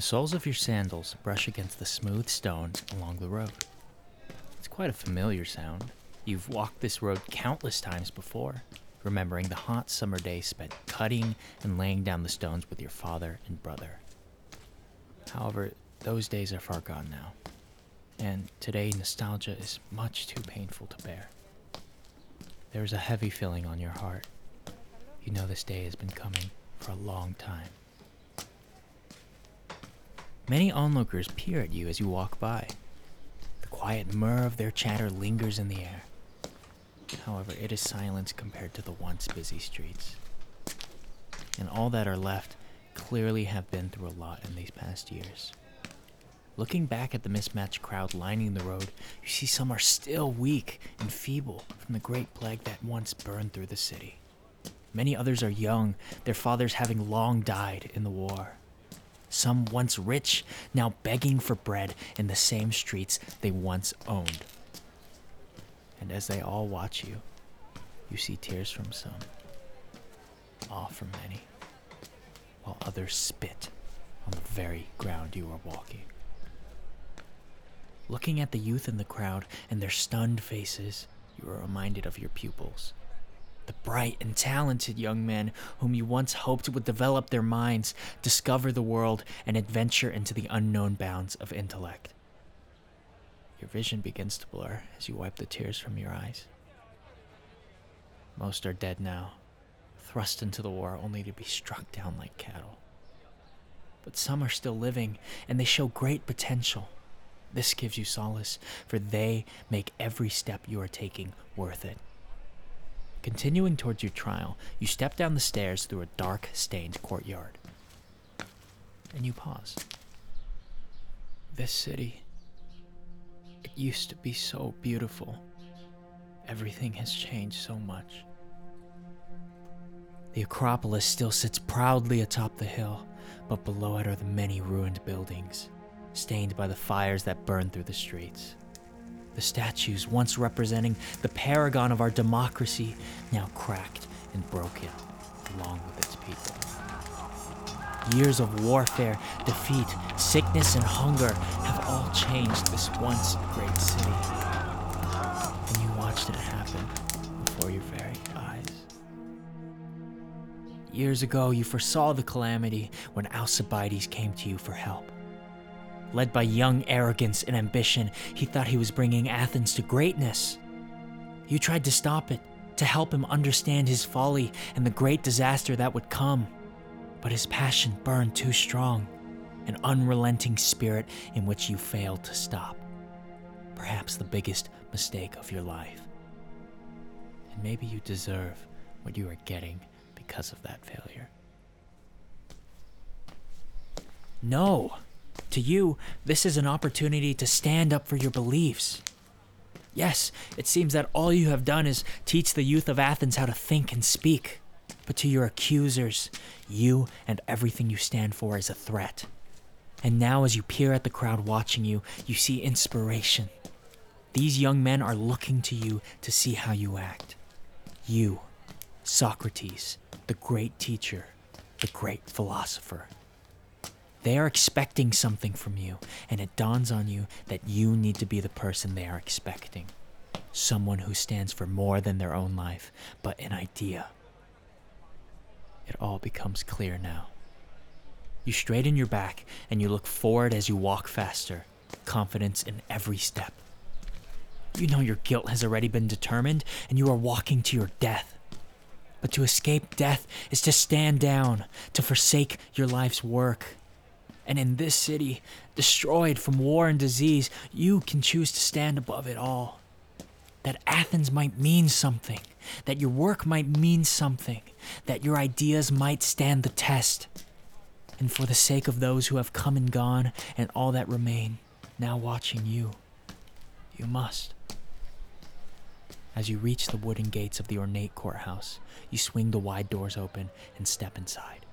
The soles of your sandals brush against the smooth stones along the road. It's quite a familiar sound. You've walked this road countless times before, remembering the hot summer days spent cutting and laying down the stones with your father and brother. However, those days are far gone now, and today nostalgia is much too painful to bear. There is a heavy feeling on your heart. You know this day has been coming for a long time. Many onlookers peer at you as you walk by. The quiet murr of their chatter lingers in the air. However, it is silence compared to the once busy streets. And all that are left clearly have been through a lot in these past years. Looking back at the mismatched crowd lining the road, you see some are still weak and feeble from the great plague that once burned through the city. Many others are young, their fathers having long died in the war. Some once rich, now begging for bread in the same streets they once owned. And as they all watch you, you see tears from some, awe from many, while others spit on the very ground you are walking. Looking at the youth in the crowd and their stunned faces, you are reminded of your pupils. The bright and talented young men whom you once hoped would develop their minds, discover the world, and adventure into the unknown bounds of intellect. Your vision begins to blur as you wipe the tears from your eyes. Most are dead now, thrust into the war only to be struck down like cattle. But some are still living, and they show great potential. This gives you solace, for they make every step you are taking worth it. Continuing towards your trial, you step down the stairs through a dark, stained courtyard. And you pause. This city, it used to be so beautiful. Everything has changed so much. The Acropolis still sits proudly atop the hill, but below it are the many ruined buildings, stained by the fires that burned through the streets. The statues, once representing the paragon of our democracy, now cracked and broken, along with its people. Years of warfare, defeat, sickness, and hunger have all changed this once great city. And you watched it happen before your very eyes. Years ago, you foresaw the calamity when Alcibiades came to you for help. Led by young arrogance and ambition, he thought he was bringing Athens to greatness. You tried to stop it, to help him understand his folly and the great disaster that would come. But his passion burned too strong, an unrelenting spirit in which you failed to stop. Perhaps the biggest mistake of your life. And maybe you deserve what you are getting because of that failure. No! To you, this is an opportunity to stand up for your beliefs. Yes, it seems that all you have done is teach the youth of Athens how to think and speak. But to your accusers, you and everything you stand for is a threat. And now, as you peer at the crowd watching you, you see inspiration. These young men are looking to you to see how you act. You, Socrates, the great teacher, the great philosopher. They are expecting something from you, and it dawns on you that you need to be the person they are expecting. Someone who stands for more than their own life, but an idea. It all becomes clear now. You straighten your back and you look forward as you walk faster, confidence in every step. You know your guilt has already been determined and you are walking to your death. But to escape death is to stand down, to forsake your life's work. And in this city, destroyed from war and disease, you can choose to stand above it all. That Athens might mean something, that your work might mean something, that your ideas might stand the test. And for the sake of those who have come and gone and all that remain, now watching you, you must. As you reach the wooden gates of the ornate courthouse, you swing the wide doors open and step inside.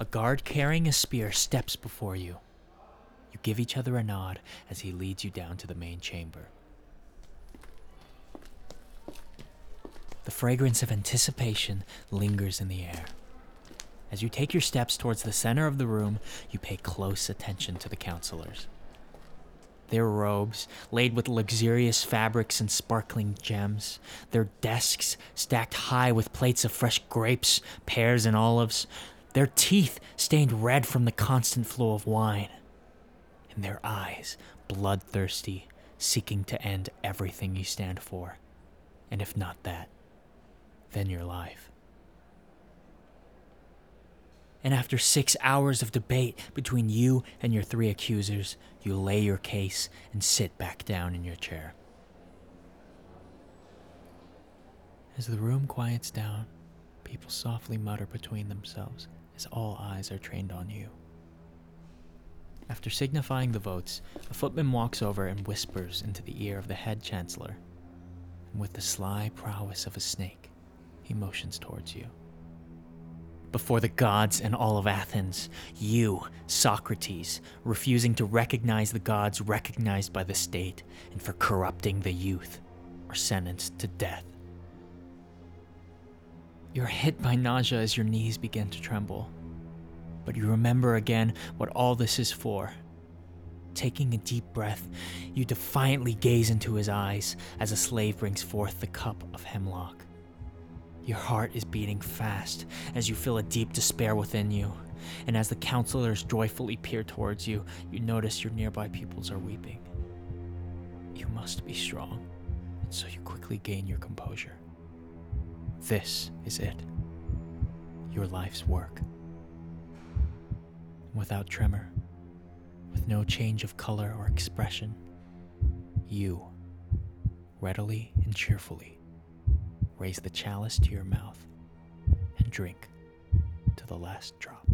A guard carrying a spear steps before you. You give each other a nod as he leads you down to the main chamber. The fragrance of anticipation lingers in the air. As you take your steps towards the center of the room, you pay close attention to the counselors. Their robes, laid with luxurious fabrics and sparkling gems, their desks stacked high with plates of fresh grapes, pears, and olives, their teeth stained red from the constant flow of wine, and their eyes bloodthirsty, seeking to end everything you stand for. And if not that, then your life. And after six hours of debate between you and your three accusers, you lay your case and sit back down in your chair. As the room quiets down, people softly mutter between themselves as all eyes are trained on you. After signifying the votes, a footman walks over and whispers into the ear of the head chancellor. And with the sly prowess of a snake, he motions towards you before the gods and all of Athens. You, Socrates, refusing to recognize the gods recognized by the state, and for corrupting the youth, are sentenced to death. You're hit by nausea as your knees begin to tremble. But you remember again what all this is for. Taking a deep breath, you defiantly gaze into his eyes as a slave brings forth the cup of hemlock. Your heart is beating fast as you feel a deep despair within you. And as the counselors joyfully peer towards you, you notice your nearby pupils are weeping. You must be strong, and so you quickly gain your composure. This is it your life's work. Without tremor, with no change of color or expression, you, readily and cheerfully, raise the chalice to your mouth and drink to the last drop.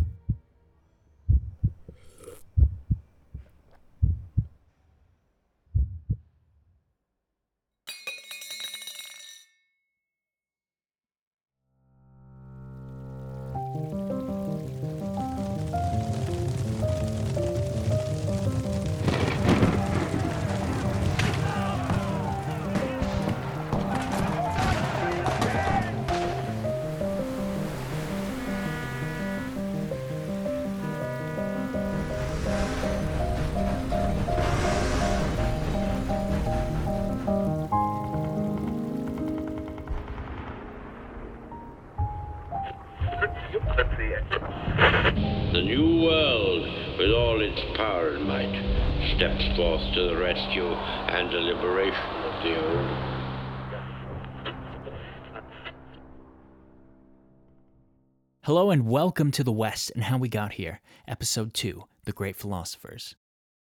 Hello and welcome to the West and How We Got Here, Episode 2 The Great Philosophers.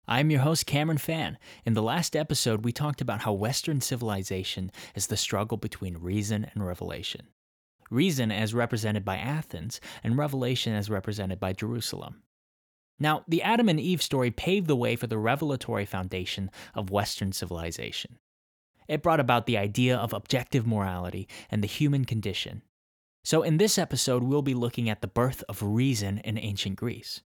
I'm your host, Cameron Fan. In the last episode, we talked about how Western civilization is the struggle between reason and revelation. Reason as represented by Athens, and revelation as represented by Jerusalem. Now, the Adam and Eve story paved the way for the revelatory foundation of Western civilization. It brought about the idea of objective morality and the human condition. So, in this episode, we'll be looking at the birth of reason in ancient Greece.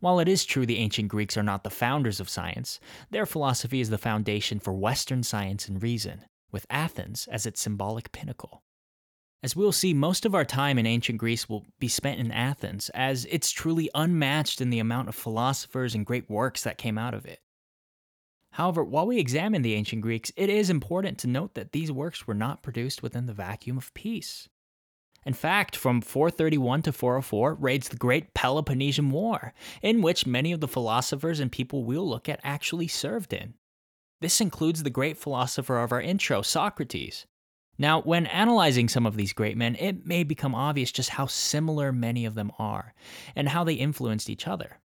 While it is true the ancient Greeks are not the founders of science, their philosophy is the foundation for Western science and reason, with Athens as its symbolic pinnacle. As we'll see, most of our time in ancient Greece will be spent in Athens, as it's truly unmatched in the amount of philosophers and great works that came out of it. However, while we examine the ancient Greeks, it is important to note that these works were not produced within the vacuum of peace. In fact, from 431 to 404 raids the Great Peloponnesian War, in which many of the philosophers and people we'll look at actually served in. This includes the great philosopher of our intro, Socrates. Now, when analyzing some of these great men, it may become obvious just how similar many of them are, and how they influenced each other.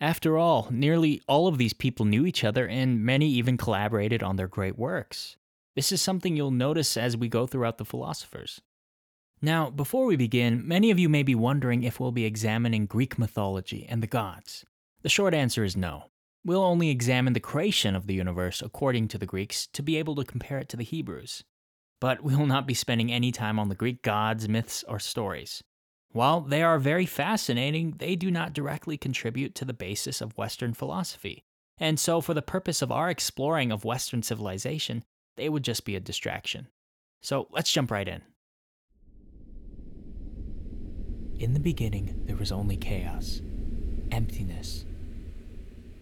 After all, nearly all of these people knew each other, and many even collaborated on their great works. This is something you'll notice as we go throughout the philosophers. Now, before we begin, many of you may be wondering if we'll be examining Greek mythology and the gods. The short answer is no. We'll only examine the creation of the universe according to the Greeks to be able to compare it to the Hebrews. But we will not be spending any time on the Greek gods, myths, or stories. while they are very fascinating, they do not directly contribute to the basis of Western philosophy. And so, for the purpose of our exploring of Western civilization, they would just be a distraction. So, let's jump right in. In the beginning, there was only chaos, emptiness.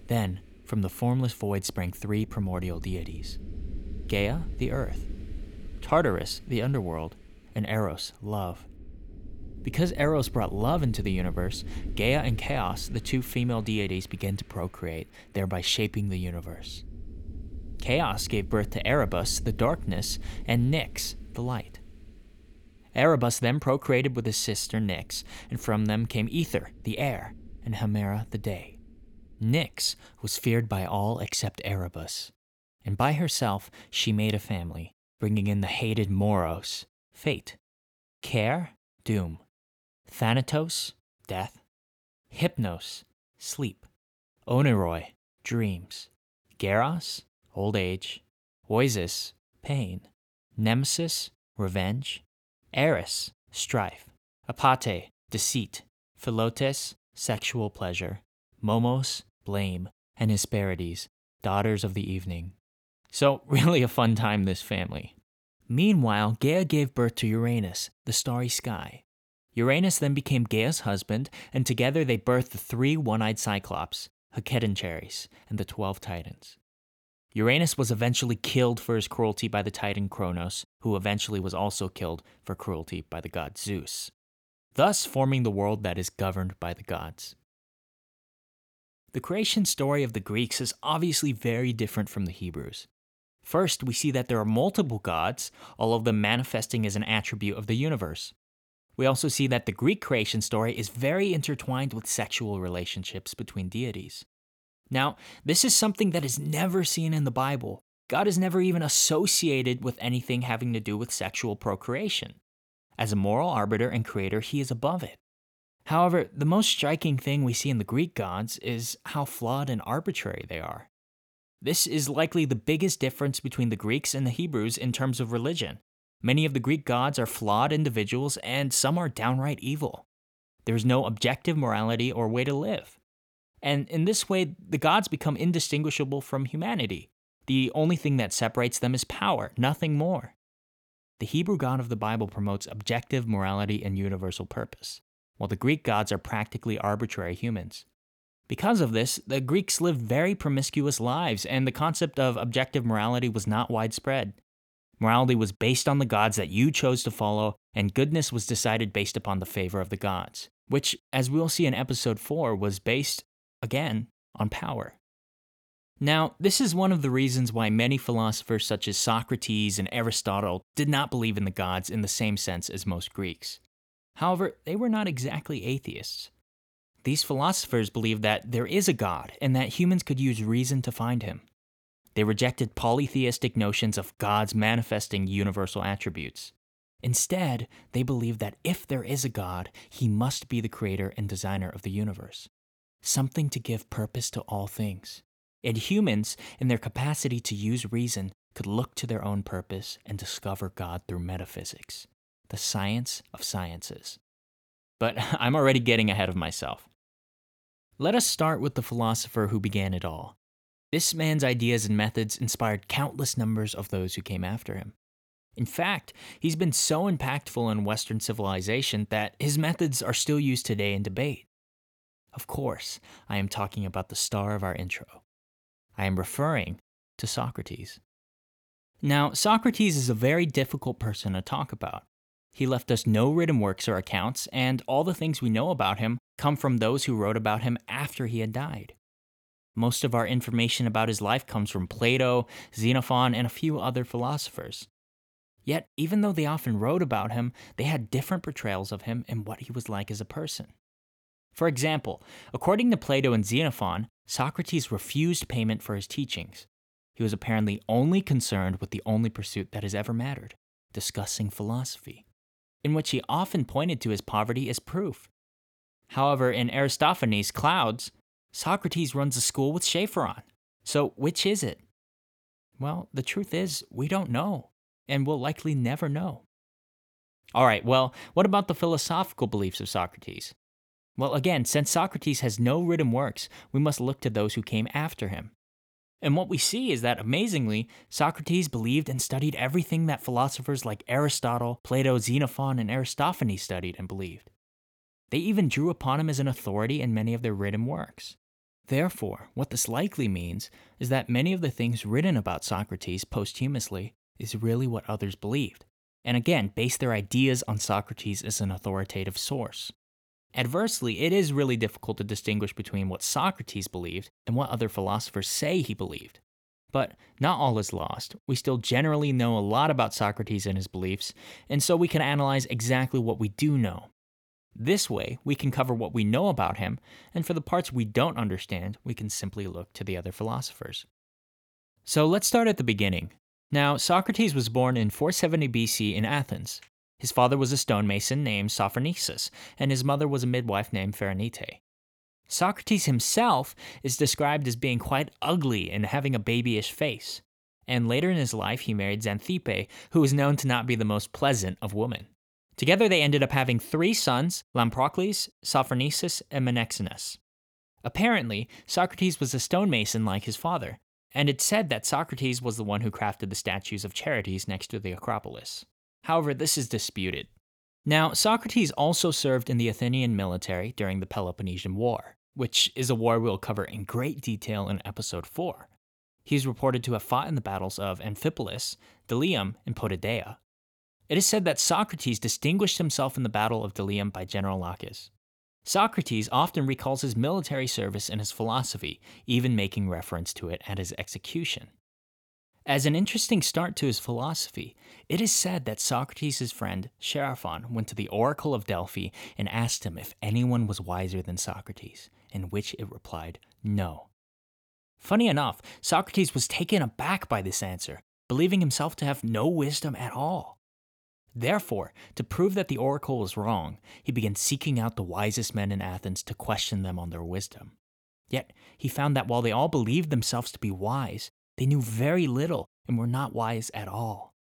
Then, from the formless void sprang three primordial deities Gaia, the earth, Tartarus, the underworld, and Eros, love. Because Eros brought love into the universe, Gaia and Chaos, the two female deities, began to procreate, thereby shaping the universe. Chaos gave birth to Erebus, the darkness, and Nyx, the light. Erebus then procreated with his sister Nyx, and from them came Ether, the air, and Hemera, the day. Nyx was feared by all except Erebus, and by herself she made a family, bringing in the hated Moros, fate, Keres, doom, Thanatos, death, Hypnos, sleep, Oneiroi, dreams, Geras, old age, Oizys, pain, Nemesis, revenge, Eris, strife, Apate, deceit, Philotes, sexual pleasure, Momos, blame, and Hesperides, daughters of the evening. So, really a fun time, this family. Meanwhile, Gaia gave birth to Uranus, the starry sky. Uranus then became Gaia's husband, and together they birthed the three one eyed Cyclops, Hecatoncheires, and the twelve Titans. Uranus was eventually killed for his cruelty by the Titan Kronos, who eventually was also killed for cruelty by the god Zeus, thus forming the world that is governed by the gods. The creation story of the Greeks is obviously very different from the Hebrews. First, we see that there are multiple gods, all of them manifesting as an attribute of the universe. We also see that the Greek creation story is very intertwined with sexual relationships between deities. Now, this is something that is never seen in the Bible. God is never even associated with anything having to do with sexual procreation. As a moral arbiter and creator, he is above it. However, the most striking thing we see in the Greek gods is how flawed and arbitrary they are. This is likely the biggest difference between the Greeks and the Hebrews in terms of religion. Many of the Greek gods are flawed individuals, and some are downright evil. There is no objective morality or way to live. And in this way, the gods become indistinguishable from humanity. The only thing that separates them is power, nothing more. The Hebrew God of the Bible promotes objective morality and universal purpose, while the Greek gods are practically arbitrary humans. Because of this, the Greeks lived very promiscuous lives, and the concept of objective morality was not widespread. Morality was based on the gods that you chose to follow, and goodness was decided based upon the favor of the gods, which, as we'll see in episode 4, was based again, on power. Now, this is one of the reasons why many philosophers such as Socrates and Aristotle did not believe in the gods in the same sense as most Greeks. However, they were not exactly atheists. These philosophers believed that there is a God and that humans could use reason to find him. They rejected polytheistic notions of gods manifesting universal attributes. Instead, they believed that if there is a God, he must be the creator and designer of the universe something to give purpose to all things. And humans, in their capacity to use reason, could look to their own purpose and discover God through metaphysics, the science of sciences. But I'm already getting ahead of myself. Let us start with the philosopher who began it all. This man's ideas and methods inspired countless numbers of those who came after him. In fact, he's been so impactful in Western civilization that his methods are still used today in debate. Of course, I am talking about the star of our intro. I am referring to Socrates. Now, Socrates is a very difficult person to talk about. He left us no written works or accounts, and all the things we know about him come from those who wrote about him after he had died. Most of our information about his life comes from Plato, Xenophon, and a few other philosophers. Yet, even though they often wrote about him, they had different portrayals of him and what he was like as a person. For example, according to Plato and Xenophon, Socrates refused payment for his teachings. He was apparently only concerned with the only pursuit that has ever mattered discussing philosophy, in which he often pointed to his poverty as proof. However, in Aristophanes' Clouds, Socrates runs a school with Chaerephon. So, which is it? Well, the truth is, we don't know, and we'll likely never know. All right, well, what about the philosophical beliefs of Socrates? Well, again, since Socrates has no written works, we must look to those who came after him. And what we see is that, amazingly, Socrates believed and studied everything that philosophers like Aristotle, Plato, Xenophon, and Aristophanes studied and believed. They even drew upon him as an authority in many of their written works. Therefore, what this likely means is that many of the things written about Socrates posthumously is really what others believed, and again, based their ideas on Socrates as an authoritative source. Adversely, it is really difficult to distinguish between what Socrates believed and what other philosophers say he believed. But not all is lost. We still generally know a lot about Socrates and his beliefs, and so we can analyze exactly what we do know. This way, we can cover what we know about him, and for the parts we don't understand, we can simply look to the other philosophers. So let's start at the beginning. Now, Socrates was born in 470 BC in Athens. His father was a stonemason named Sophroniscus, and his mother was a midwife named Phaenarete. Socrates himself is described as being quite ugly and having a babyish face. And later in his life, he married Xanthippe, who was known to not be the most pleasant of women. Together, they ended up having three sons Lamprocles, Sophroniscus, and Menexenus. Apparently, Socrates was a stonemason like his father, and it's said that Socrates was the one who crafted the statues of Charites next to the Acropolis. However, this is disputed. Now, Socrates also served in the Athenian military during the Peloponnesian War, which is a war we'll cover in great detail in episode 4. He's reported to have fought in the battles of Amphipolis, Delium, and Potidaea. It is said that Socrates distinguished himself in the Battle of Delium by General Laches. Socrates often recalls his military service and his philosophy, even making reference to it at his execution. As an interesting start to his philosophy, it is said that Socrates' friend Chaerephon went to the Oracle of Delphi and asked him if anyone was wiser than Socrates, in which it replied, no. Funny enough, Socrates was taken aback by this answer, believing himself to have no wisdom at all. Therefore, to prove that the oracle was wrong, he began seeking out the wisest men in Athens to question them on their wisdom. Yet, he found that while they all believed themselves to be wise, they knew very little and were not wise at all.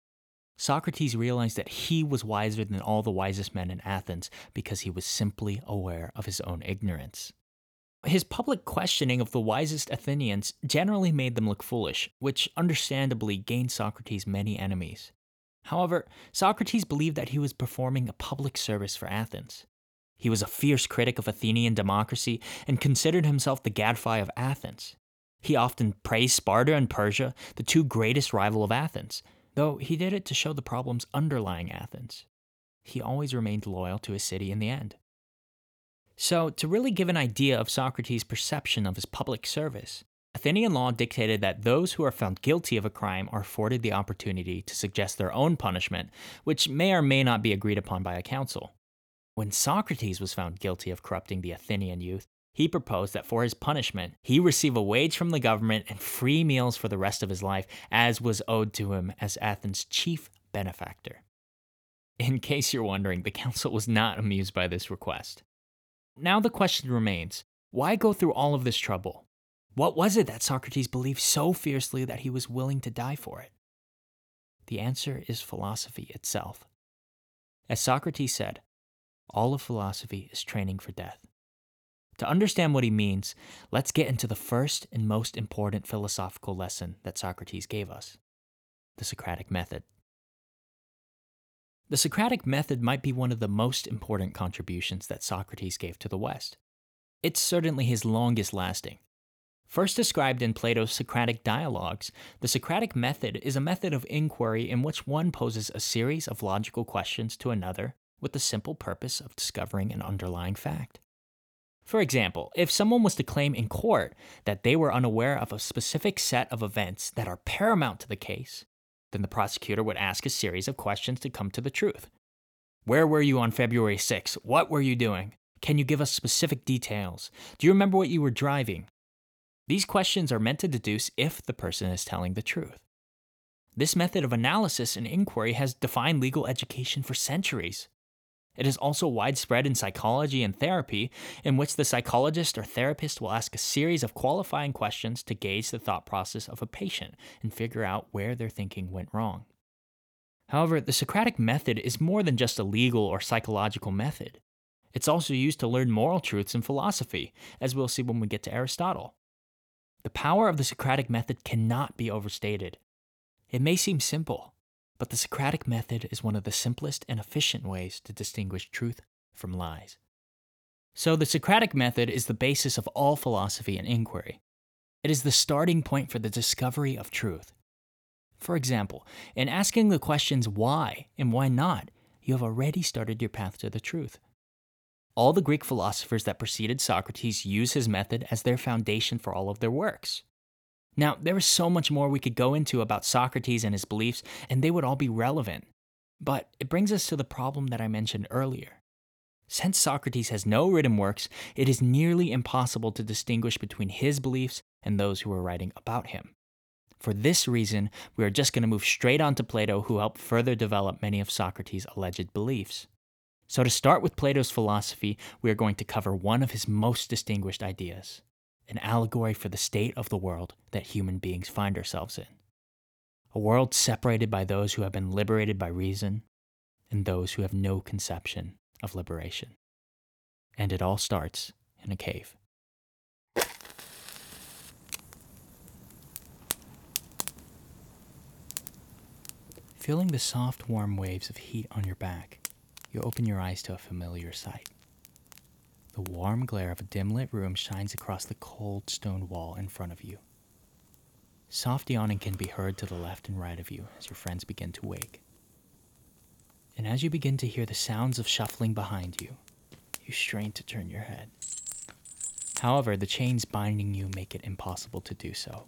Socrates realized that he was wiser than all the wisest men in Athens because he was simply aware of his own ignorance. His public questioning of the wisest Athenians generally made them look foolish, which understandably gained Socrates many enemies. However, Socrates believed that he was performing a public service for Athens. He was a fierce critic of Athenian democracy and considered himself the gadfly of Athens. He often praised Sparta and Persia, the two greatest rival of Athens, though he did it to show the problems underlying Athens. He always remained loyal to his city in the end. So, to really give an idea of Socrates' perception of his public service, Athenian law dictated that those who are found guilty of a crime are afforded the opportunity to suggest their own punishment, which may or may not be agreed upon by a council. When Socrates was found guilty of corrupting the Athenian youth, he proposed that for his punishment, he receive a wage from the government and free meals for the rest of his life, as was owed to him as Athens' chief benefactor. In case you're wondering, the council was not amused by this request. Now the question remains why go through all of this trouble? What was it that Socrates believed so fiercely that he was willing to die for it? The answer is philosophy itself. As Socrates said, all of philosophy is training for death. To understand what he means, let's get into the first and most important philosophical lesson that Socrates gave us the Socratic method. The Socratic method might be one of the most important contributions that Socrates gave to the West. It's certainly his longest lasting, First described in Plato's Socratic dialogues, the Socratic method is a method of inquiry in which one poses a series of logical questions to another with the simple purpose of discovering an underlying fact. For example, if someone was to claim in court that they were unaware of a specific set of events that are paramount to the case, then the prosecutor would ask a series of questions to come to the truth. Where were you on February 6? What were you doing? Can you give us specific details? Do you remember what you were driving? These questions are meant to deduce if the person is telling the truth. This method of analysis and inquiry has defined legal education for centuries. It is also widespread in psychology and therapy, in which the psychologist or therapist will ask a series of qualifying questions to gauge the thought process of a patient and figure out where their thinking went wrong. However, the Socratic method is more than just a legal or psychological method. It's also used to learn moral truths in philosophy, as we'll see when we get to Aristotle. The power of the Socratic method cannot be overstated. It may seem simple, but the Socratic method is one of the simplest and efficient ways to distinguish truth from lies. So, the Socratic method is the basis of all philosophy and inquiry. It is the starting point for the discovery of truth. For example, in asking the questions why and why not, you have already started your path to the truth. All the Greek philosophers that preceded Socrates use his method as their foundation for all of their works. Now, there is so much more we could go into about Socrates and his beliefs, and they would all be relevant. But it brings us to the problem that I mentioned earlier. Since Socrates has no written works, it is nearly impossible to distinguish between his beliefs and those who are writing about him. For this reason, we are just going to move straight on to Plato, who helped further develop many of Socrates' alleged beliefs. So, to start with Plato's philosophy, we are going to cover one of his most distinguished ideas an allegory for the state of the world that human beings find ourselves in. A world separated by those who have been liberated by reason and those who have no conception of liberation. And it all starts in a cave. Feeling the soft, warm waves of heat on your back, you open your eyes to a familiar sight. The warm glare of a dim lit room shines across the cold stone wall in front of you. Soft yawning can be heard to the left and right of you as your friends begin to wake. And as you begin to hear the sounds of shuffling behind you, you strain to turn your head. However, the chains binding you make it impossible to do so.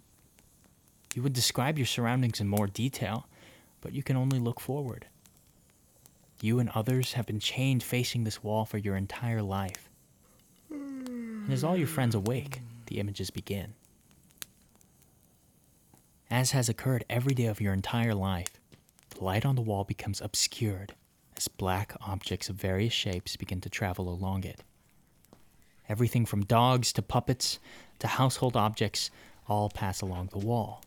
You would describe your surroundings in more detail, but you can only look forward. You and others have been chained facing this wall for your entire life. And as all your friends awake, the images begin. As has occurred every day of your entire life, the light on the wall becomes obscured as black objects of various shapes begin to travel along it. Everything from dogs to puppets to household objects all pass along the wall.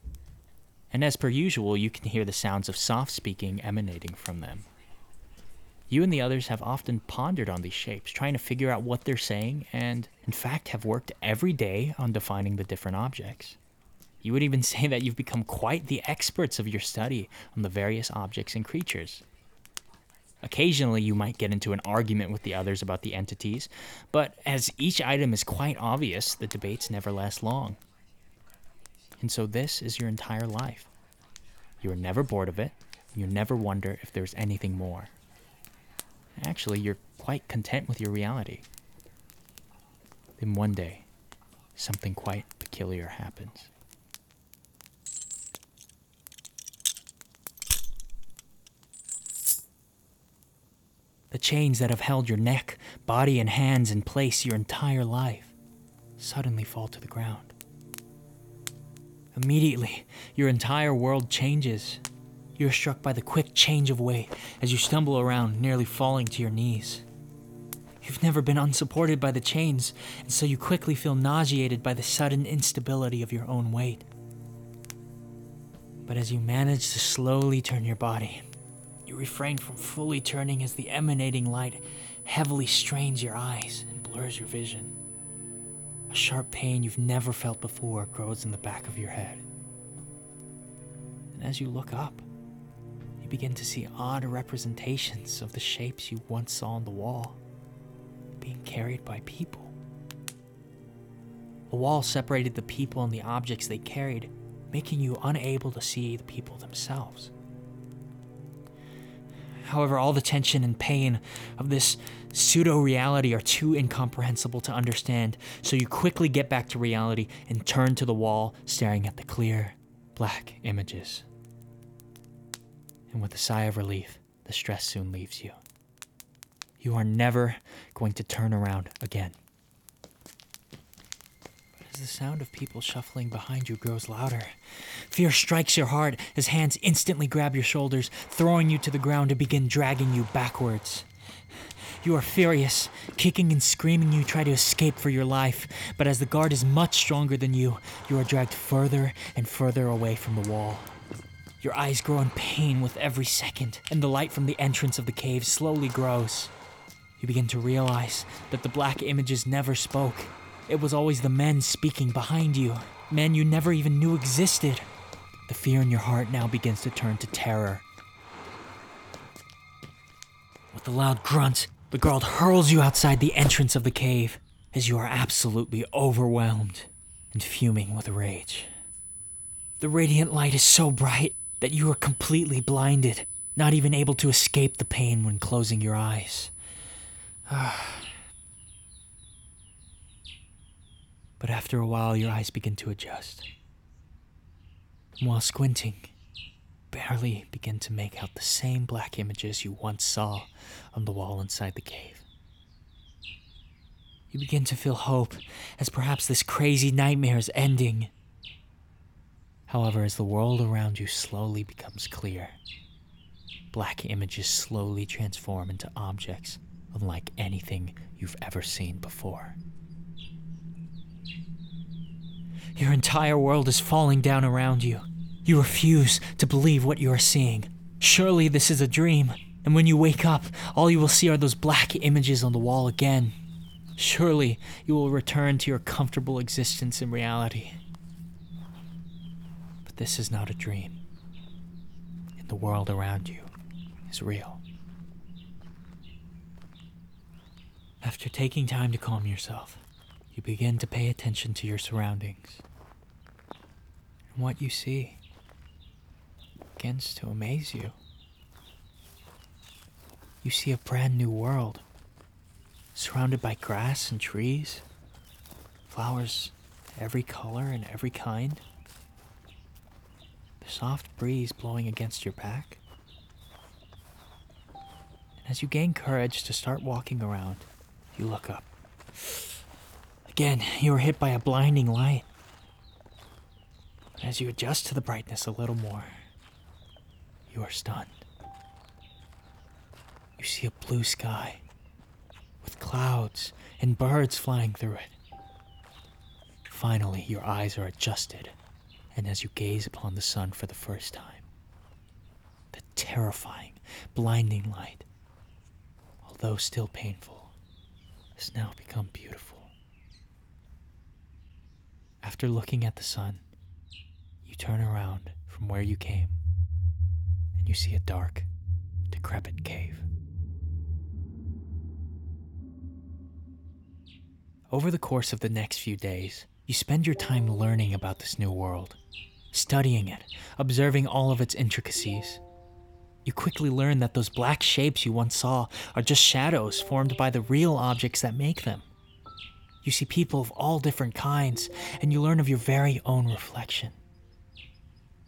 And as per usual, you can hear the sounds of soft speaking emanating from them. You and the others have often pondered on these shapes, trying to figure out what they're saying, and in fact have worked every day on defining the different objects. You would even say that you've become quite the experts of your study on the various objects and creatures. Occasionally, you might get into an argument with the others about the entities, but as each item is quite obvious, the debates never last long. And so, this is your entire life. You are never bored of it, you never wonder if there's anything more. Actually, you're quite content with your reality. Then one day, something quite peculiar happens. The chains that have held your neck, body, and hands in place your entire life suddenly fall to the ground. Immediately, your entire world changes you are struck by the quick change of weight as you stumble around, nearly falling to your knees. You've never been unsupported by the chains, and so you quickly feel nauseated by the sudden instability of your own weight. But as you manage to slowly turn your body, you refrain from fully turning as the emanating light heavily strains your eyes and blurs your vision. A sharp pain you've never felt before grows in the back of your head. And as you look up, you begin to see odd representations of the shapes you once saw on the wall being carried by people. A wall separated the people and the objects they carried, making you unable to see the people themselves. However, all the tension and pain of this pseudo reality are too incomprehensible to understand, so you quickly get back to reality and turn to the wall, staring at the clear, black images and with a sigh of relief, the stress soon leaves you. You are never going to turn around again. But as the sound of people shuffling behind you grows louder, fear strikes your heart as hands instantly grab your shoulders, throwing you to the ground to begin dragging you backwards. You are furious, kicking and screaming. You try to escape for your life, but as the guard is much stronger than you, you are dragged further and further away from the wall. Your eyes grow in pain with every second, and the light from the entrance of the cave slowly grows. You begin to realize that the black images never spoke. It was always the men speaking behind you, men you never even knew existed. The fear in your heart now begins to turn to terror. With a loud grunt, the girl hurls you outside the entrance of the cave as you are absolutely overwhelmed and fuming with rage. The radiant light is so bright that you are completely blinded, not even able to escape the pain when closing your eyes. but after a while, your eyes begin to adjust. And while squinting, barely begin to make out the same black images you once saw on the wall inside the cave. You begin to feel hope as perhaps this crazy nightmare is ending. However, as the world around you slowly becomes clear, black images slowly transform into objects unlike anything you've ever seen before. Your entire world is falling down around you. You refuse to believe what you are seeing. Surely this is a dream, and when you wake up, all you will see are those black images on the wall again. Surely you will return to your comfortable existence in reality. This is not a dream, and the world around you is real. After taking time to calm yourself, you begin to pay attention to your surroundings. And what you see begins to amaze you. You see a brand new world, surrounded by grass and trees, flowers every color and every kind, soft breeze blowing against your back. And as you gain courage to start walking around, you look up. Again, you are hit by a blinding light. As you adjust to the brightness a little more, you are stunned. You see a blue sky with clouds and birds flying through it. Finally, your eyes are adjusted, and as you gaze upon the sun for the first time, the terrifying, blinding light, although still painful, has now become beautiful. After looking at the sun, you turn around from where you came and you see a dark, decrepit cave. Over the course of the next few days, you spend your time learning about this new world, studying it, observing all of its intricacies you quickly learn that those black shapes you once saw are just shadows formed by the real objects that make them. You see people of all different kinds, and you learn of your very own reflection.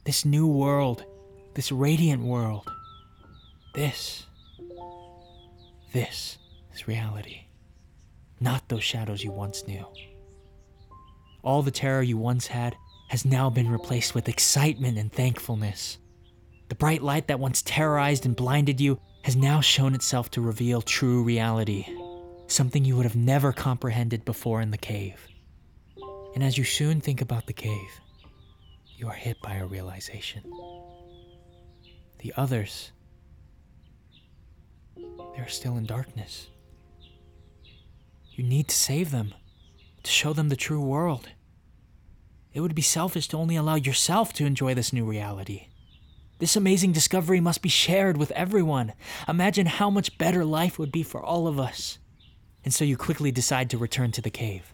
This new world, this radiant world, this, this is reality, not those shadows you once knew. All the terror you once had has now been replaced with excitement and thankfulness. The bright light that once terrorized and blinded you has now shown itself to reveal true reality, something you would have never comprehended before in the cave. And as you soon think about the cave, you are hit by a realization. The others, they are still in darkness. You need to save them, to show them the true world. It would be selfish to only allow yourself to enjoy this new reality. This amazing discovery must be shared with everyone. Imagine how much better life would be for all of us. And so you quickly decide to return to the cave.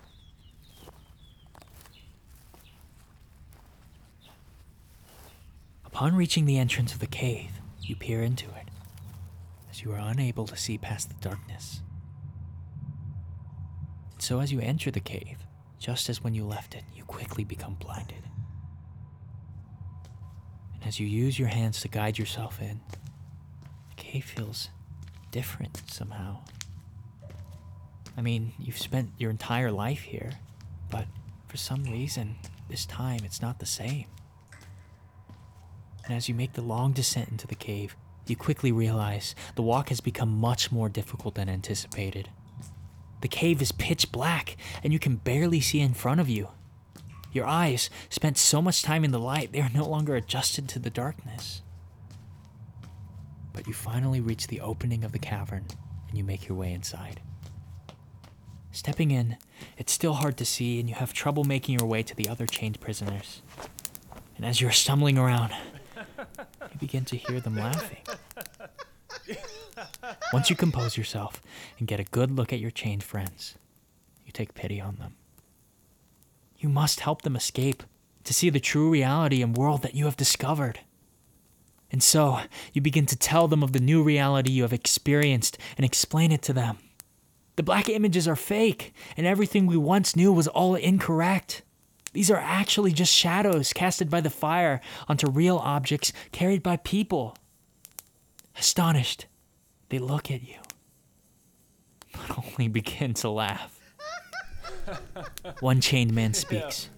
Upon reaching the entrance of the cave, you peer into it, as you are unable to see past the darkness. And so as you enter the cave, just as when you left it, you quickly become blinded And as you use your hands to guide yourself in, the cave feels different somehow. I mean, you've spent your entire life here, but for some reason, this time it's not the same. And as you make the long descent into the cave, you quickly realize the walk has become much more difficult than anticipated. The cave is pitch black, and you can barely see in front of you. Your eyes spent so much time in the light, they are no longer adjusted to the darkness. But you finally reach the opening of the cavern and you make your way inside. Stepping in, it's still hard to see, and you have trouble making your way to the other chained prisoners. And as you're stumbling around, you begin to hear them laughing. Once you compose yourself and get a good look at your chained friends, you take pity on them. You must help them escape to see the true reality and world that you have discovered. And so, you begin to tell them of the new reality you have experienced and explain it to them. The black images are fake, and everything we once knew was all incorrect. These are actually just shadows casted by the fire onto real objects carried by people. Astonished, they look at you, but only begin to laugh. One chained man speaks.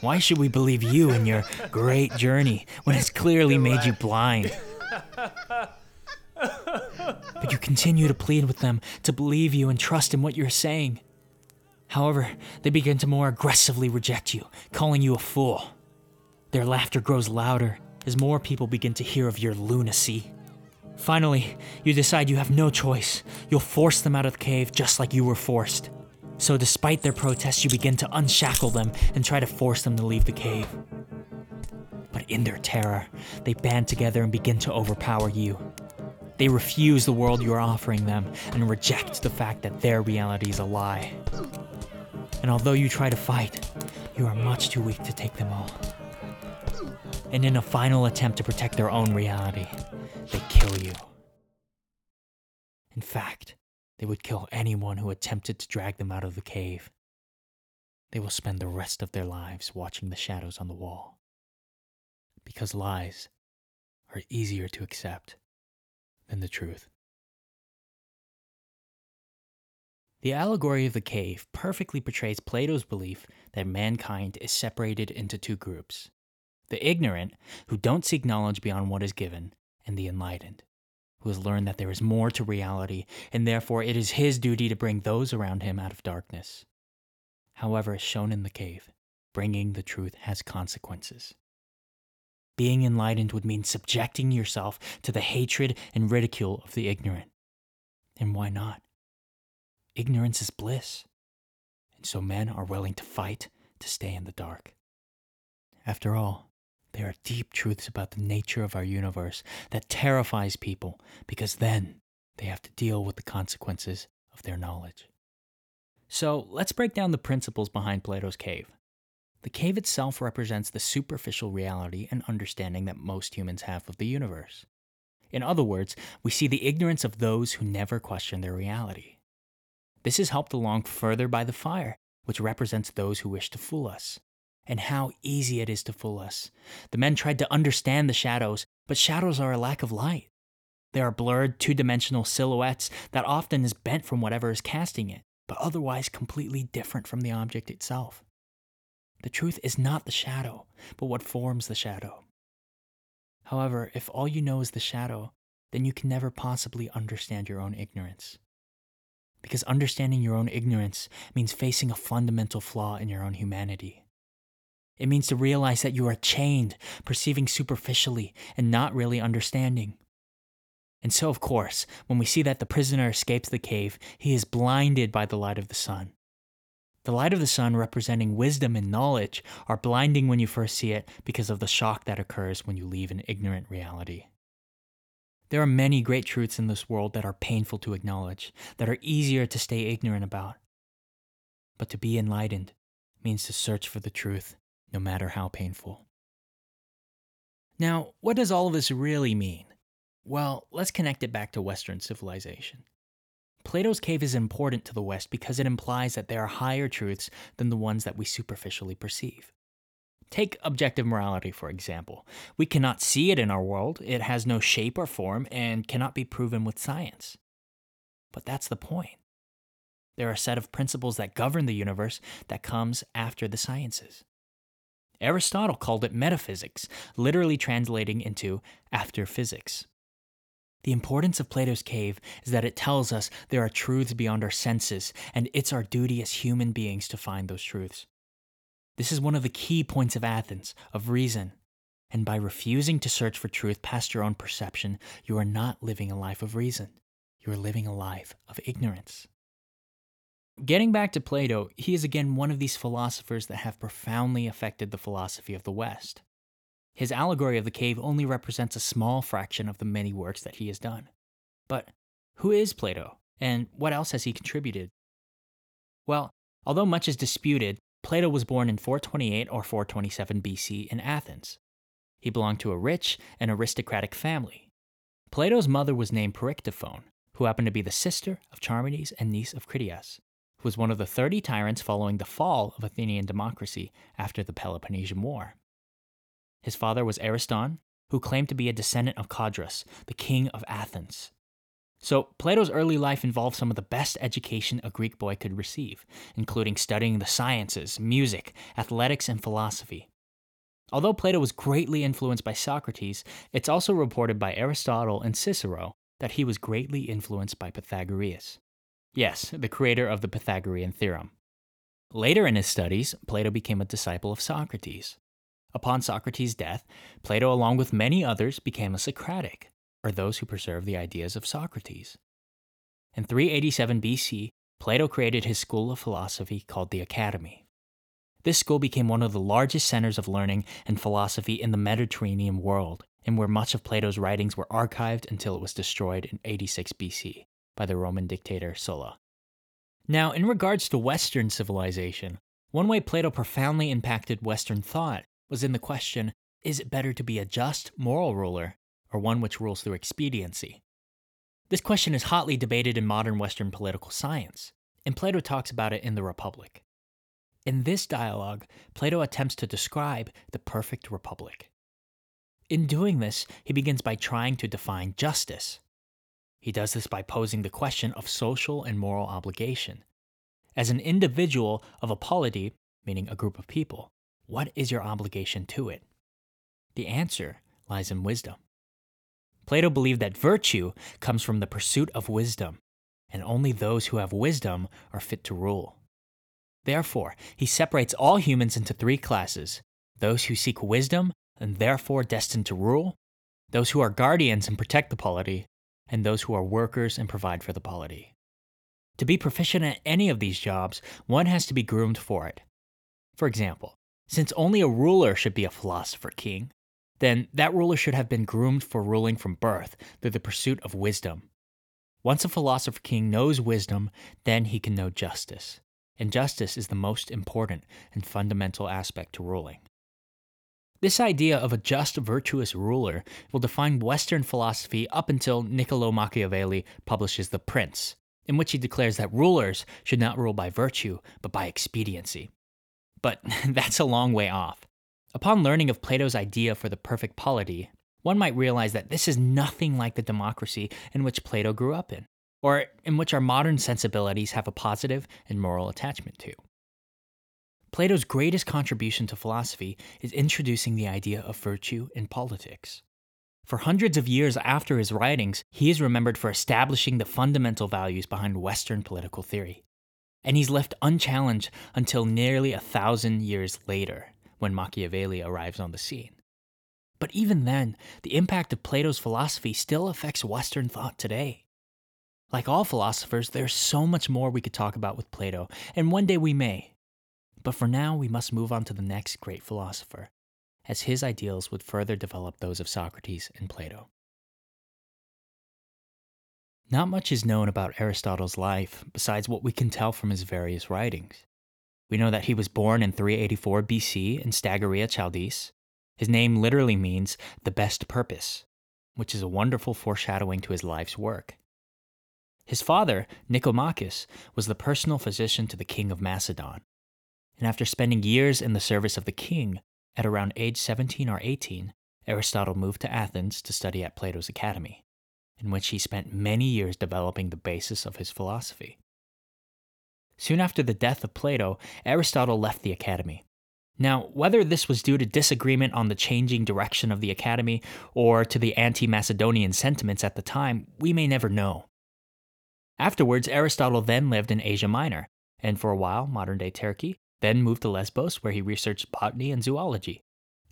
Why should we believe you in your great journey when it's clearly made you blind? But you continue to plead with them to believe you and trust in what you're saying. However, they begin to more aggressively reject you, calling you a fool. Their laughter grows louder as more people begin to hear of your lunacy. Finally, you decide you have no choice. You'll force them out of the cave just like you were forced. So, despite their protests, you begin to unshackle them and try to force them to leave the cave. But in their terror, they band together and begin to overpower you. They refuse the world you are offering them and reject the fact that their reality is a lie. And although you try to fight, you are much too weak to take them all. And in a final attempt to protect their own reality, they kill you. In fact, they would kill anyone who attempted to drag them out of the cave. They will spend the rest of their lives watching the shadows on the wall. Because lies are easier to accept than the truth. The allegory of the cave perfectly portrays Plato's belief that mankind is separated into two groups the ignorant, who don't seek knowledge beyond what is given, and the enlightened, who has learned that there is more to reality, and therefore it is his duty to bring those around him out of darkness. However, as shown in the cave, bringing the truth has consequences. Being enlightened would mean subjecting yourself to the hatred and ridicule of the ignorant. And why not? Ignorance is bliss. And so men are willing to fight to stay in the dark. After all, there are deep truths about the nature of our universe that terrifies people because then they have to deal with the consequences of their knowledge. So let's break down the principles behind Plato's cave. The cave itself represents the superficial reality and understanding that most humans have of the universe. In other words, we see the ignorance of those who never question their reality. This is helped along further by the fire, which represents those who wish to fool us. And how easy it is to fool us. The men tried to understand the shadows, but shadows are a lack of light. They are blurred, two dimensional silhouettes that often is bent from whatever is casting it, but otherwise completely different from the object itself. The truth is not the shadow, but what forms the shadow. However, if all you know is the shadow, then you can never possibly understand your own ignorance. Because understanding your own ignorance means facing a fundamental flaw in your own humanity. It means to realize that you are chained, perceiving superficially, and not really understanding. And so, of course, when we see that the prisoner escapes the cave, he is blinded by the light of the sun. The light of the sun, representing wisdom and knowledge, are blinding when you first see it because of the shock that occurs when you leave an ignorant reality. There are many great truths in this world that are painful to acknowledge, that are easier to stay ignorant about. But to be enlightened means to search for the truth, no matter how painful. Now, what does all of this really mean? Well, let's connect it back to Western civilization. Plato's cave is important to the West because it implies that there are higher truths than the ones that we superficially perceive. Take objective morality, for example. We cannot see it in our world, it has no shape or form, and cannot be proven with science. But that's the point. There are a set of principles that govern the universe that comes after the sciences. Aristotle called it metaphysics, literally translating into after physics. The importance of Plato's cave is that it tells us there are truths beyond our senses, and it's our duty as human beings to find those truths. This is one of the key points of Athens, of reason. And by refusing to search for truth past your own perception, you are not living a life of reason. You are living a life of ignorance. Getting back to Plato, he is again one of these philosophers that have profoundly affected the philosophy of the West. His allegory of the cave only represents a small fraction of the many works that he has done. But who is Plato, and what else has he contributed? Well, although much is disputed, Plato was born in 428 or 427 BC in Athens. He belonged to a rich and aristocratic family. Plato's mother was named Perictione, who happened to be the sister of Charmides and niece of Critias, was one of the 30 tyrants following the fall of Athenian democracy after the Peloponnesian War. His father was Ariston, who claimed to be a descendant of Codrus, the king of Athens. So, Plato's early life involved some of the best education a Greek boy could receive, including studying the sciences, music, athletics, and philosophy. Although Plato was greatly influenced by Socrates, it's also reported by Aristotle and Cicero that he was greatly influenced by Pythagoras. Yes, the creator of the Pythagorean theorem. Later in his studies, Plato became a disciple of Socrates. Upon Socrates' death, Plato, along with many others, became a Socratic, or those who preserve the ideas of Socrates. In 387 BC, Plato created his school of philosophy called the Academy. This school became one of the largest centers of learning and philosophy in the Mediterranean world, and where much of Plato's writings were archived until it was destroyed in 86 BC by the Roman dictator Sulla. Now, in regards to Western civilization, one way Plato profoundly impacted Western thought was in the question is it better to be a just, moral ruler, or one which rules through expediency? This question is hotly debated in modern Western political science, and Plato talks about it in The Republic. In this dialogue, Plato attempts to describe the perfect republic. In doing this, he begins by trying to define justice. He does this by posing the question of social and moral obligation. As an individual of a polity, meaning a group of people, what is your obligation to it? The answer lies in wisdom. Plato believed that virtue comes from the pursuit of wisdom, and only those who have wisdom are fit to rule. Therefore, he separates all humans into three classes those who seek wisdom and therefore destined to rule, those who are guardians and protect the polity, and those who are workers and provide for the polity. To be proficient at any of these jobs, one has to be groomed for it. For example, since only a ruler should be a philosopher king, then that ruler should have been groomed for ruling from birth through the pursuit of wisdom. Once a philosopher king knows wisdom, then he can know justice and justice is the most important and fundamental aspect to ruling. This idea of a just, virtuous ruler will define Western philosophy up until Niccolo Machiavelli publishes The Prince, in which he declares that rulers should not rule by virtue, but by expediency. But that's a long way off. Upon learning of Plato's idea for the perfect polity, one might realize that this is nothing like the democracy in which Plato grew up in or in which our modern sensibilities have a positive and moral attachment to. Plato's greatest contribution to philosophy is introducing the idea of virtue in politics. For hundreds of years after his writings, he is remembered for establishing the fundamental values behind Western political theory. And he's left unchallenged until nearly a thousand years later, when Machiavelli arrives on the scene. But even then, the impact of Plato's philosophy still affects Western thought today. Like all philosophers, there's so much more we could talk about with Plato, and one day we may. But for now, we must move on to the next great philosopher, as his ideals would further develop those of Socrates and Plato. Not much is known about Aristotle's life besides what we can tell from his various writings. We know that he was born in 384 BC in Stagira, Chalcidice. His name literally means the best purpose, which is a wonderful foreshadowing to his life's work. His father, Nicomachus, was the personal physician to the king of Macedon. And after spending years in the service of the king, at around age 17 or 18, Aristotle moved to Athens to study at Plato's academy, in which he spent many years developing the basis of his philosophy. Soon after the death of Plato, Aristotle left the academy. Now, whether this was due to disagreement on the changing direction of the academy or to the anti Macedonian sentiments at the time, we may never know. Afterwards, Aristotle then lived in Asia Minor, and for a while, modern day Turkey, then moved to Lesbos, where he researched botany and zoology.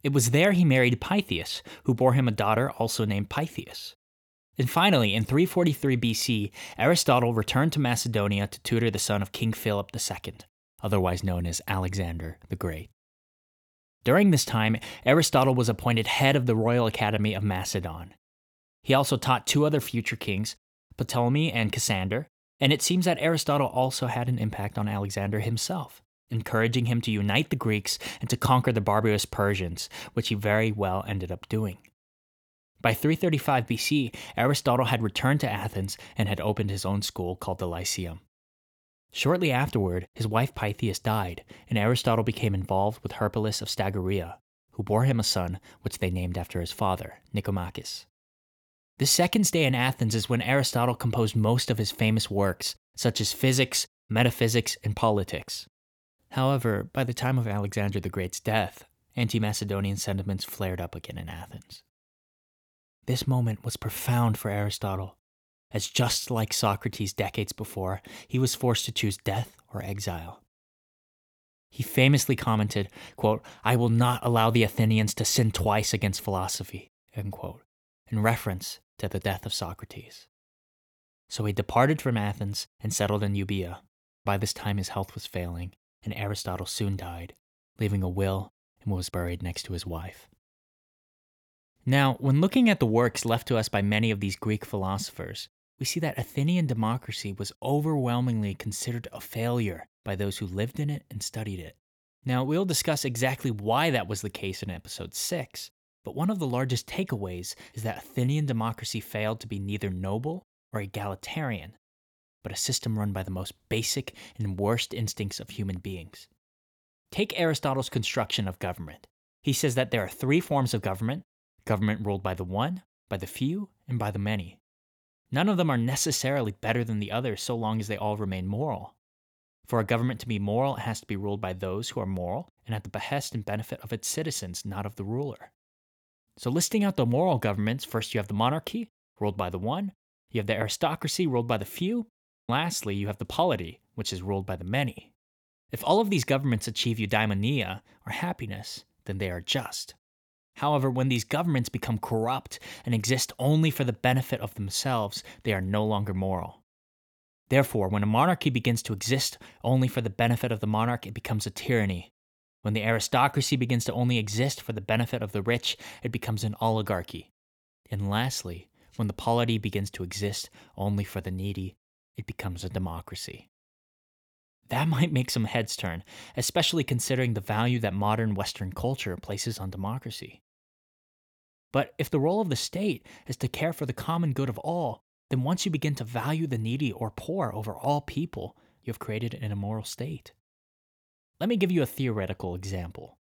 It was there he married Pythias, who bore him a daughter also named Pythias. And finally, in 343 BC, Aristotle returned to Macedonia to tutor the son of King Philip II, otherwise known as Alexander the Great. During this time, Aristotle was appointed head of the Royal Academy of Macedon. He also taught two other future kings, Ptolemy and Cassander, and it seems that Aristotle also had an impact on Alexander himself, encouraging him to unite the Greeks and to conquer the barbarous Persians, which he very well ended up doing. By 335 BC, Aristotle had returned to Athens and had opened his own school called the Lyceum. Shortly afterward, his wife Pythias died, and Aristotle became involved with Herpyllis of Stagira, who bore him a son, which they named after his father, Nicomachus. The second stay in Athens is when Aristotle composed most of his famous works, such as physics, metaphysics, and politics. However, by the time of Alexander the Great's death, anti Macedonian sentiments flared up again in Athens. This moment was profound for Aristotle, as just like Socrates decades before, he was forced to choose death or exile. He famously commented, quote, I will not allow the Athenians to sin twice against philosophy, quote, in reference to the death of Socrates. So he departed from Athens and settled in Euboea. By this time his health was failing, and Aristotle soon died, leaving a will and was buried next to his wife. Now, when looking at the works left to us by many of these Greek philosophers, we see that Athenian democracy was overwhelmingly considered a failure by those who lived in it and studied it. Now, we'll discuss exactly why that was the case in episode 6, but one of the largest takeaways is that Athenian democracy failed to be neither noble or egalitarian, but a system run by the most basic and worst instincts of human beings. Take Aristotle's construction of government. He says that there are three forms of government government ruled by the one, by the few, and by the many. None of them are necessarily better than the others so long as they all remain moral. For a government to be moral, it has to be ruled by those who are moral and at the behest and benefit of its citizens, not of the ruler. So, listing out the moral governments, first you have the monarchy, ruled by the one, you have the aristocracy, ruled by the few, lastly, you have the polity, which is ruled by the many. If all of these governments achieve eudaimonia, or happiness, then they are just. However, when these governments become corrupt and exist only for the benefit of themselves, they are no longer moral. Therefore, when a monarchy begins to exist only for the benefit of the monarch, it becomes a tyranny. When the aristocracy begins to only exist for the benefit of the rich, it becomes an oligarchy. And lastly, when the polity begins to exist only for the needy, it becomes a democracy. That might make some heads turn, especially considering the value that modern Western culture places on democracy. But if the role of the state is to care for the common good of all, then once you begin to value the needy or poor over all people, you have created an immoral state. Let me give you a theoretical example.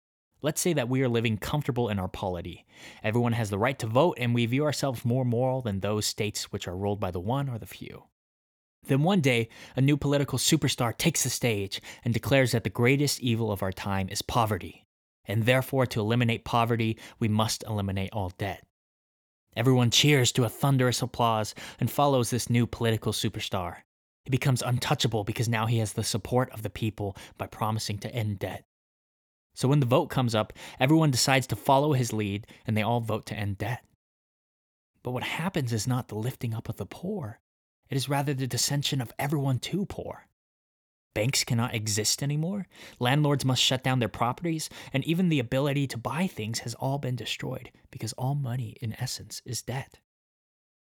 Let's say that we are living comfortable in our polity. Everyone has the right to vote, and we view ourselves more moral than those states which are ruled by the one or the few. Then one day, a new political superstar takes the stage and declares that the greatest evil of our time is poverty and therefore to eliminate poverty, we must eliminate all debt. Everyone cheers to a thunderous applause and follows this new political superstar. He becomes untouchable because now he has the support of the people by promising to end debt. So when the vote comes up, everyone decides to follow his lead and they all vote to end debt. But what happens is not the lifting up of the poor, it is rather the dissension of everyone too poor. Banks cannot exist anymore. Landlords must shut down their properties. And even the ability to buy things has all been destroyed because all money, in essence, is debt.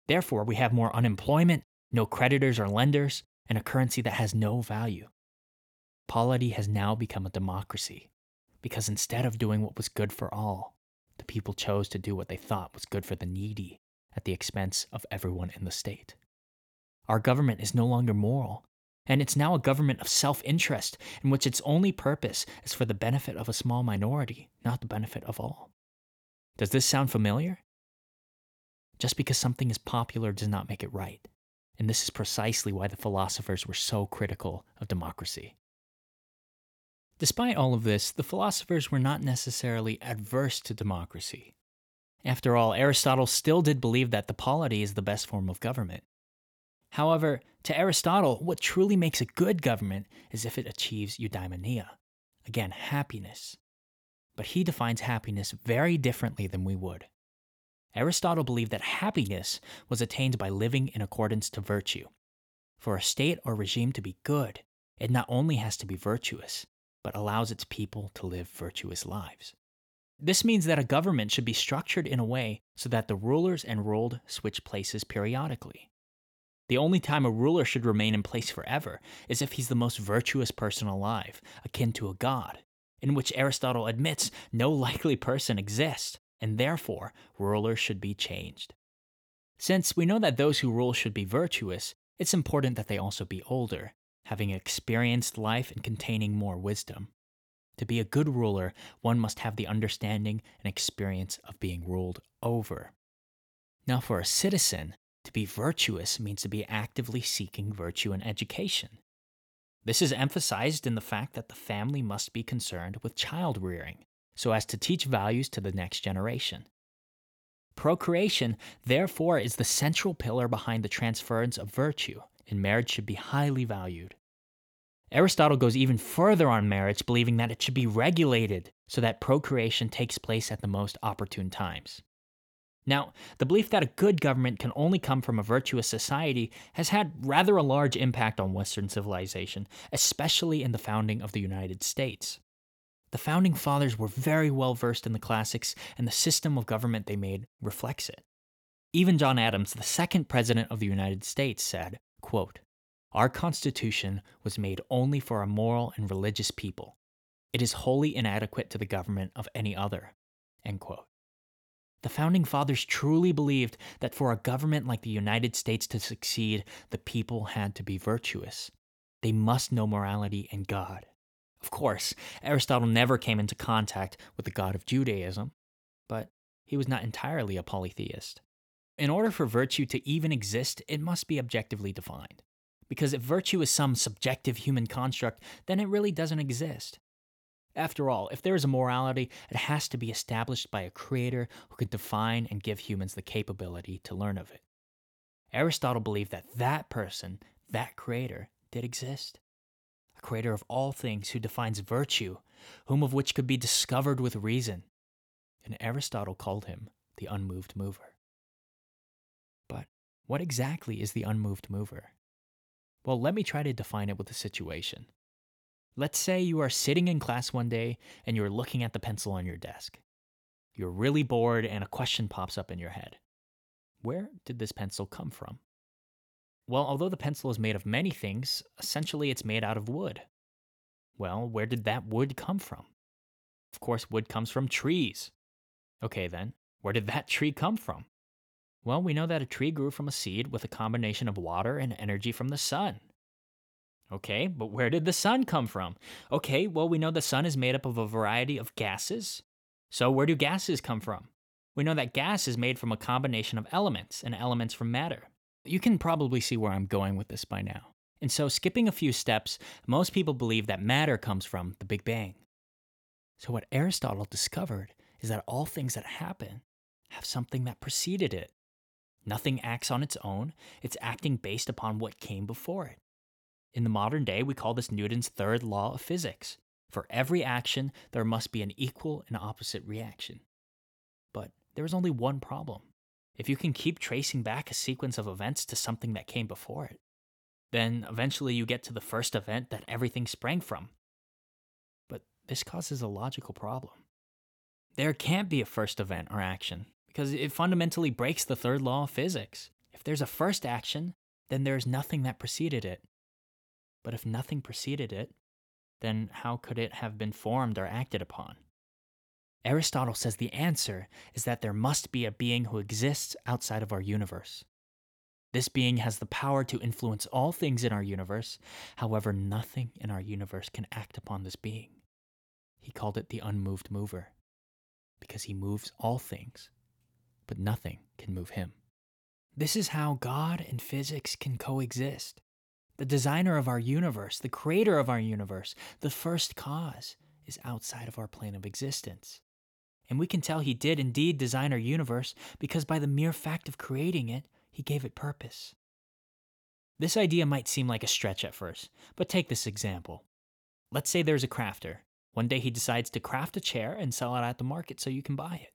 Therefore, we have more unemployment, no creditors or lenders, and a currency that has no value. Polity has now become a democracy because instead of doing what was good for all, the people chose to do what they thought was good for the needy at the expense of everyone in the state. Our government is no longer moral, and it's now a government of self interest in which its only purpose is for the benefit of a small minority, not the benefit of all. Does this sound familiar? Just because something is popular does not make it right. And this is precisely why the philosophers were so critical of democracy. Despite all of this, the philosophers were not necessarily adverse to democracy. After all, Aristotle still did believe that the polity is the best form of government. However, to Aristotle, what truly makes a good government is if it achieves eudaimonia, again, happiness. But he defines happiness very differently than we would. Aristotle believed that happiness was attained by living in accordance to virtue. For a state or regime to be good, it not only has to be virtuous, but allows its people to live virtuous lives. This means that a government should be structured in a way so that the rulers and ruled switch places periodically. The only time a ruler should remain in place forever is if he's the most virtuous person alive, akin to a god, in which Aristotle admits no likely person exists, and therefore rulers should be changed. Since we know that those who rule should be virtuous, it's important that they also be older, having experienced life and containing more wisdom. To be a good ruler, one must have the understanding and experience of being ruled over. Now, for a citizen, to be virtuous means to be actively seeking virtue in education. This is emphasized in the fact that the family must be concerned with child rearing, so as to teach values to the next generation. Procreation, therefore, is the central pillar behind the transference of virtue, and marriage should be highly valued. Aristotle goes even further on marriage, believing that it should be regulated so that procreation takes place at the most opportune times. Now, the belief that a good government can only come from a virtuous society has had rather a large impact on Western civilization, especially in the founding of the United States. The founding fathers were very well versed in the classics, and the system of government they made reflects it. Even John Adams, the second president of the United States, said, quote, our Constitution was made only for a moral and religious people. It is wholly inadequate to the government of any other. The Founding Fathers truly believed that for a government like the United States to succeed, the people had to be virtuous. They must know morality and God. Of course, Aristotle never came into contact with the God of Judaism, but he was not entirely a polytheist. In order for virtue to even exist, it must be objectively defined. Because if virtue is some subjective human construct, then it really doesn't exist. After all, if there is a morality, it has to be established by a creator who can define and give humans the capability to learn of it. Aristotle believed that that person, that creator, did exist. A creator of all things who defines virtue, whom of which could be discovered with reason. And Aristotle called him the unmoved mover. But what exactly is the unmoved mover? Well, let me try to define it with a situation. Let's say you are sitting in class one day and you're looking at the pencil on your desk. You're really bored and a question pops up in your head. Where did this pencil come from? Well, although the pencil is made of many things, essentially it's made out of wood. Well, where did that wood come from? Of course, wood comes from trees. Okay, then, where did that tree come from? Well, we know that a tree grew from a seed with a combination of water and energy from the sun. Okay, but where did the sun come from? Okay, well, we know the sun is made up of a variety of gases. So, where do gases come from? We know that gas is made from a combination of elements and elements from matter. You can probably see where I'm going with this by now. And so, skipping a few steps, most people believe that matter comes from the Big Bang. So, what Aristotle discovered is that all things that happen have something that preceded it. Nothing acts on its own, it's acting based upon what came before it. In the modern day, we call this Newton's third law of physics. For every action, there must be an equal and opposite reaction. But there is only one problem. If you can keep tracing back a sequence of events to something that came before it, then eventually you get to the first event that everything sprang from. But this causes a logical problem. There can't be a first event or action because it fundamentally breaks the third law of physics. If there's a first action, then there's nothing that preceded it. But if nothing preceded it, then how could it have been formed or acted upon? Aristotle says the answer is that there must be a being who exists outside of our universe. This being has the power to influence all things in our universe, however, nothing in our universe can act upon this being. He called it the unmoved mover, because he moves all things but nothing can move him. This is how God and physics can coexist. The designer of our universe, the creator of our universe, the first cause, is outside of our plane of existence. And we can tell he did indeed design our universe because by the mere fact of creating it, he gave it purpose. This idea might seem like a stretch at first, but take this example. Let's say there's a crafter, One day he decides to craft a chair and sell it at the market so you can buy it.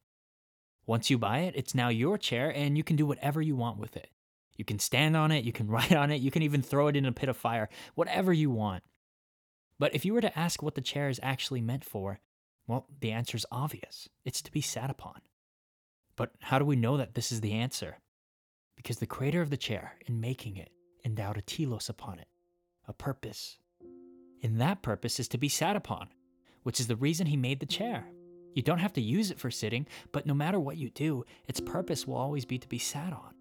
Once you buy it, it's now your chair and you can do whatever you want with it. You can stand on it, you can ride on it, you can even throw it in a pit of fire, whatever you want. But if you were to ask what the chair is actually meant for, well, the answer is obvious it's to be sat upon. But how do we know that this is the answer? Because the creator of the chair, in making it, endowed a telos upon it, a purpose. And that purpose is to be sat upon, which is the reason he made the chair. You don't have to use it for sitting, but no matter what you do, its purpose will always be to be sat on.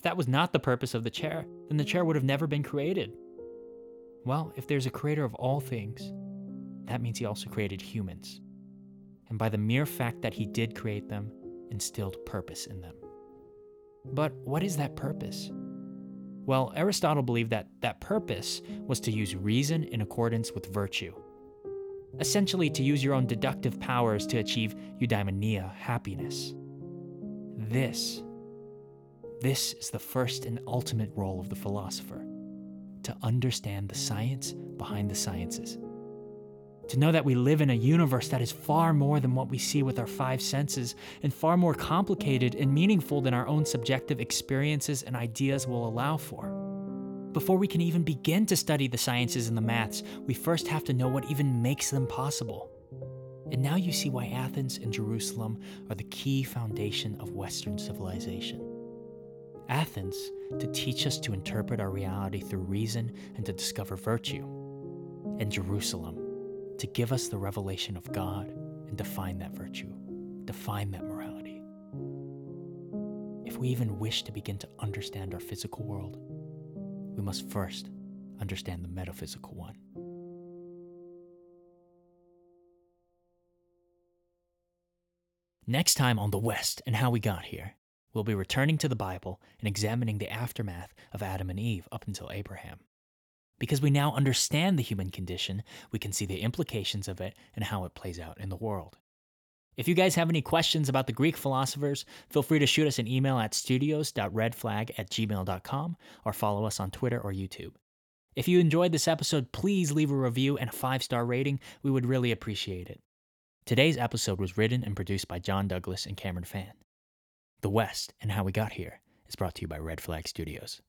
If that was not the purpose of the chair, then the chair would have never been created. Well, if there's a creator of all things, that means he also created humans. And by the mere fact that he did create them, instilled purpose in them. But what is that purpose? Well, Aristotle believed that that purpose was to use reason in accordance with virtue. Essentially, to use your own deductive powers to achieve eudaimonia, happiness. This this is the first and ultimate role of the philosopher to understand the science behind the sciences. To know that we live in a universe that is far more than what we see with our five senses and far more complicated and meaningful than our own subjective experiences and ideas will allow for. Before we can even begin to study the sciences and the maths, we first have to know what even makes them possible. And now you see why Athens and Jerusalem are the key foundation of Western civilization. Athens to teach us to interpret our reality through reason and to discover virtue, and Jerusalem to give us the revelation of God and define that virtue, define that morality. If we even wish to begin to understand our physical world, we must first understand the metaphysical one. Next time on The West and How We Got Here, We'll be returning to the Bible and examining the aftermath of Adam and Eve up until Abraham. Because we now understand the human condition, we can see the implications of it and how it plays out in the world. If you guys have any questions about the Greek philosophers, feel free to shoot us an email at studios.redflag at gmail.com or follow us on Twitter or YouTube. If you enjoyed this episode, please leave a review and a five star rating. We would really appreciate it. Today's episode was written and produced by John Douglas and Cameron Fan. The West and How We Got Here is brought to you by Red Flag Studios.